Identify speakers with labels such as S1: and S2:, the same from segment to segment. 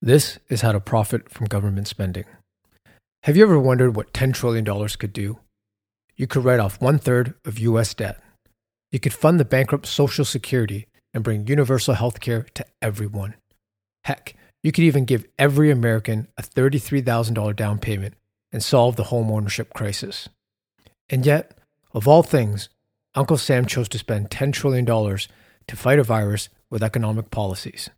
S1: This is how to profit from government spending. Have you ever wondered what $10 trillion could do? You could write off one third of US debt. You could fund the bankrupt Social Security and bring universal health care to everyone. Heck, you could even give every American a $33,000 down payment and solve the home ownership crisis. And yet, of all things, Uncle Sam chose to spend $10 trillion to fight a virus with economic policies.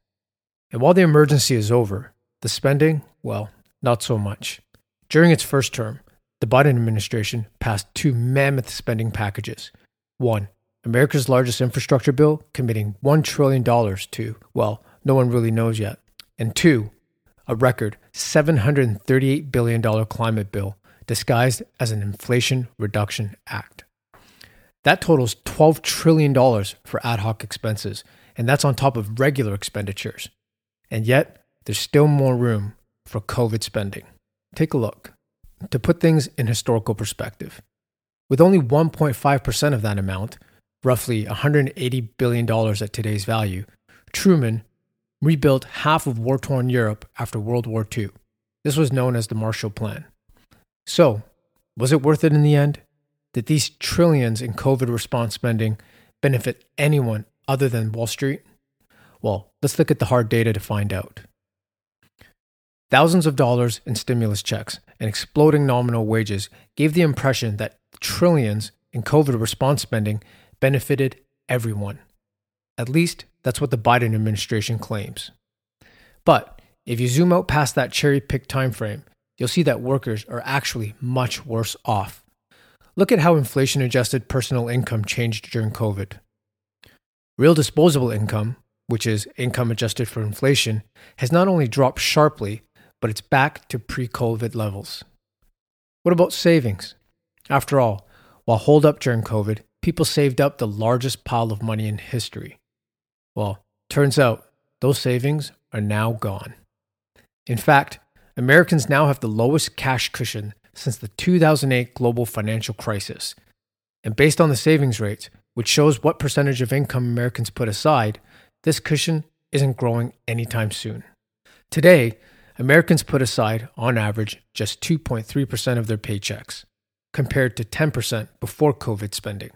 S1: And while the emergency is over, the spending, well, not so much. During its first term, the Biden administration passed two mammoth spending packages. One, America's largest infrastructure bill, committing $1 trillion to, well, no one really knows yet. And two, a record $738 billion climate bill disguised as an Inflation Reduction Act. That totals $12 trillion for ad hoc expenses, and that's on top of regular expenditures. And yet, there's still more room for COVID spending. Take a look. To put things in historical perspective, with only 1.5% of that amount, roughly $180 billion at today's value, Truman rebuilt half of war torn Europe after World War II. This was known as the Marshall Plan. So, was it worth it in the end? Did these trillions in COVID response spending benefit anyone other than Wall Street? Well, let's look at the hard data to find out. Thousands of dollars in stimulus checks and exploding nominal wages gave the impression that trillions in COVID response spending benefited everyone. At least that's what the Biden administration claims. But if you zoom out past that cherry picked timeframe, you'll see that workers are actually much worse off. Look at how inflation adjusted personal income changed during COVID. Real disposable income, which is income adjusted for inflation, has not only dropped sharply, but it's back to pre COVID levels. What about savings? After all, while holed up during COVID, people saved up the largest pile of money in history. Well, turns out those savings are now gone. In fact, Americans now have the lowest cash cushion since the 2008 global financial crisis. And based on the savings rates, which shows what percentage of income Americans put aside, this cushion isn't growing anytime soon. Today, Americans put aside, on average, just 2.3% of their paychecks, compared to 10% before COVID spending.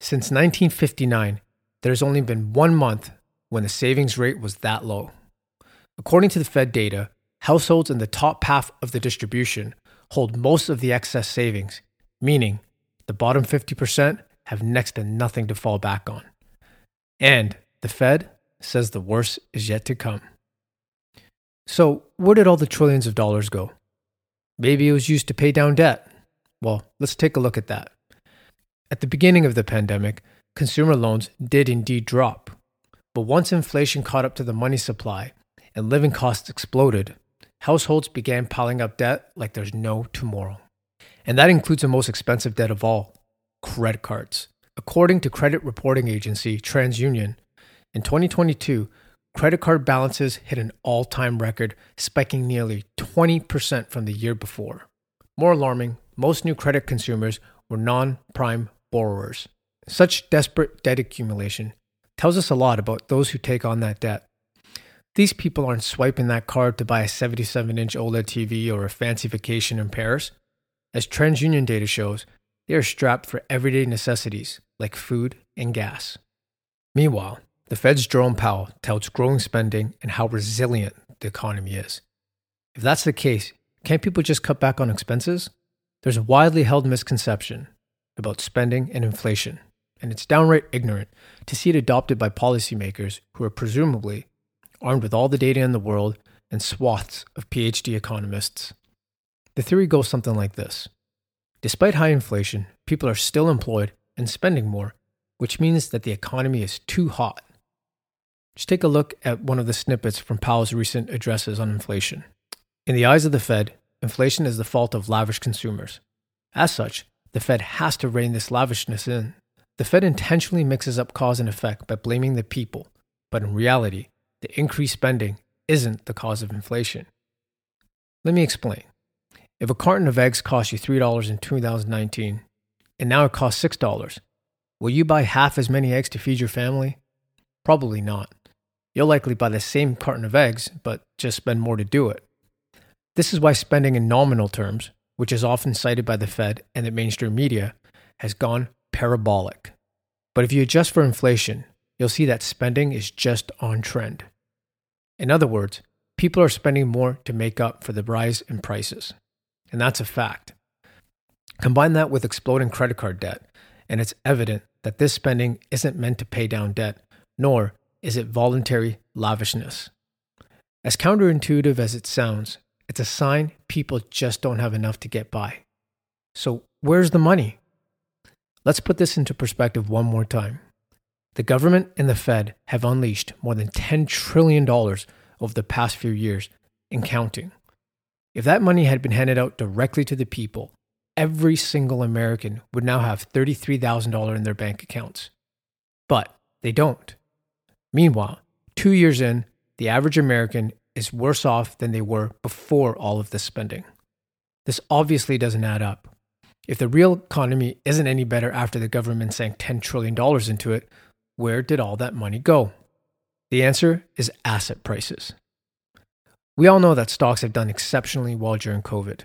S1: Since 1959, there's only been one month when the savings rate was that low. According to the Fed data, households in the top half of the distribution hold most of the excess savings, meaning the bottom 50% have next to nothing to fall back on. And the Fed says the worst is yet to come. So, where did all the trillions of dollars go? Maybe it was used to pay down debt. Well, let's take a look at that. At the beginning of the pandemic, consumer loans did indeed drop. But once inflation caught up to the money supply and living costs exploded, households began piling up debt like there's no tomorrow. And that includes the most expensive debt of all credit cards. According to credit reporting agency TransUnion, in 2022, credit card balances hit an all time record, spiking nearly 20% from the year before. More alarming, most new credit consumers were non prime borrowers. Such desperate debt accumulation tells us a lot about those who take on that debt. These people aren't swiping that card to buy a 77 inch OLED TV or a fancy vacation in Paris. As TransUnion data shows, they are strapped for everyday necessities like food and gas. Meanwhile, the Fed's Jerome Powell touts growing spending and how resilient the economy is. If that's the case, can't people just cut back on expenses? There's a widely held misconception about spending and inflation, and it's downright ignorant to see it adopted by policymakers who are presumably armed with all the data in the world and swaths of PhD economists. The theory goes something like this Despite high inflation, people are still employed and spending more, which means that the economy is too hot. Just take a look at one of the snippets from Powell's recent addresses on inflation. In the eyes of the Fed, inflation is the fault of lavish consumers. As such, the Fed has to rein this lavishness in. The Fed intentionally mixes up cause and effect by blaming the people, but in reality, the increased spending isn't the cause of inflation. Let me explain. If a carton of eggs cost you $3 in 2019 and now it costs $6, will you buy half as many eggs to feed your family? Probably not. You'll likely buy the same carton of eggs, but just spend more to do it. This is why spending in nominal terms, which is often cited by the Fed and the mainstream media, has gone parabolic. But if you adjust for inflation, you'll see that spending is just on trend. In other words, people are spending more to make up for the rise in prices. And that's a fact. Combine that with exploding credit card debt, and it's evident that this spending isn't meant to pay down debt, nor is it voluntary lavishness. As counterintuitive as it sounds, it's a sign people just don't have enough to get by. So, where's the money? Let's put this into perspective one more time. The government and the Fed have unleashed more than $10 trillion over the past few years and counting. If that money had been handed out directly to the people, every single American would now have $33,000 in their bank accounts. But they don't. Meanwhile, two years in, the average American is worse off than they were before all of this spending. This obviously doesn't add up. If the real economy isn't any better after the government sank $10 trillion into it, where did all that money go? The answer is asset prices. We all know that stocks have done exceptionally well during COVID,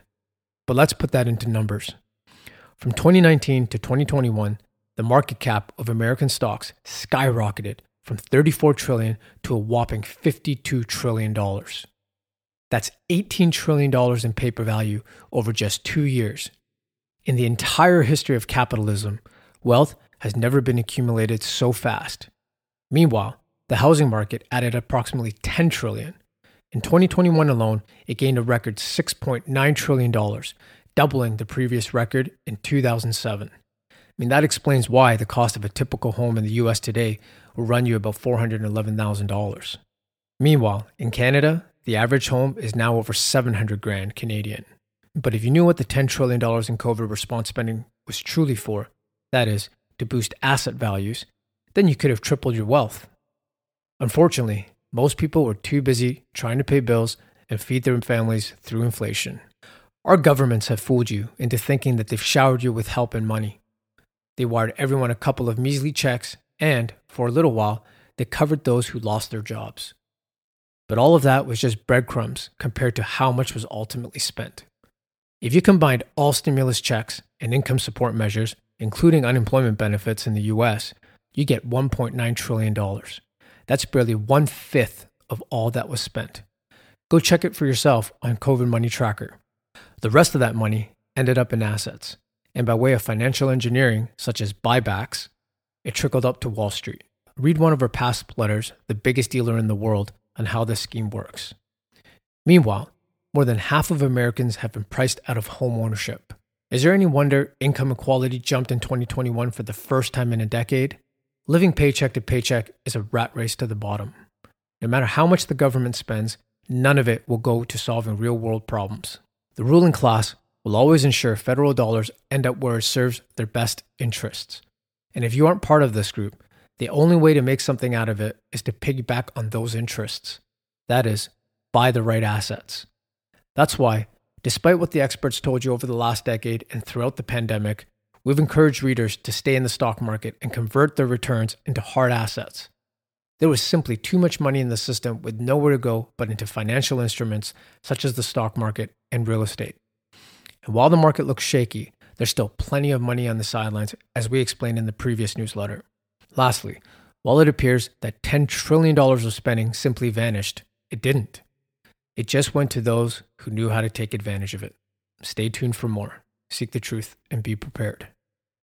S1: but let's put that into numbers. From 2019 to 2021, the market cap of American stocks skyrocketed from 34 trillion to a whopping 52 trillion dollars. That's 18 trillion dollars in paper value over just 2 years. In the entire history of capitalism, wealth has never been accumulated so fast. Meanwhile, the housing market added approximately 10 trillion. In 2021 alone, it gained a record 6.9 trillion dollars, doubling the previous record in 2007. I mean, that explains why the cost of a typical home in the US today will run you about $411,000. Meanwhile, in Canada, the average home is now over 700 grand Canadian. But if you knew what the $10 trillion in COVID response spending was truly for, that is, to boost asset values, then you could have tripled your wealth. Unfortunately, most people were too busy trying to pay bills and feed their families through inflation. Our governments have fooled you into thinking that they've showered you with help and money. They wired everyone a couple of measly checks and, for a little while, they covered those who lost their jobs. But all of that was just breadcrumbs compared to how much was ultimately spent. If you combined all stimulus checks and income support measures, including unemployment benefits in the US, you get $1.9 trillion. That's barely one fifth of all that was spent. Go check it for yourself on COVID Money Tracker. The rest of that money ended up in assets, and by way of financial engineering, such as buybacks, it trickled up to Wall Street. Read one of her past letters, The Biggest Dealer in the World, on how this scheme works. Meanwhile, more than half of Americans have been priced out of home ownership. Is there any wonder income equality jumped in 2021 for the first time in a decade? Living paycheck to paycheck is a rat race to the bottom. No matter how much the government spends, none of it will go to solving real world problems. The ruling class will always ensure federal dollars end up where it serves their best interests. And if you aren't part of this group, the only way to make something out of it is to piggyback on those interests. That is, buy the right assets. That's why, despite what the experts told you over the last decade and throughout the pandemic, we've encouraged readers to stay in the stock market and convert their returns into hard assets. There was simply too much money in the system with nowhere to go but into financial instruments such as the stock market and real estate. And while the market looks shaky, there's still plenty of money on the sidelines, as we explained in the previous newsletter. Lastly, while it appears that $10 trillion of spending simply vanished, it didn't. It just went to those who knew how to take advantage of it. Stay tuned for more. Seek the truth and be prepared.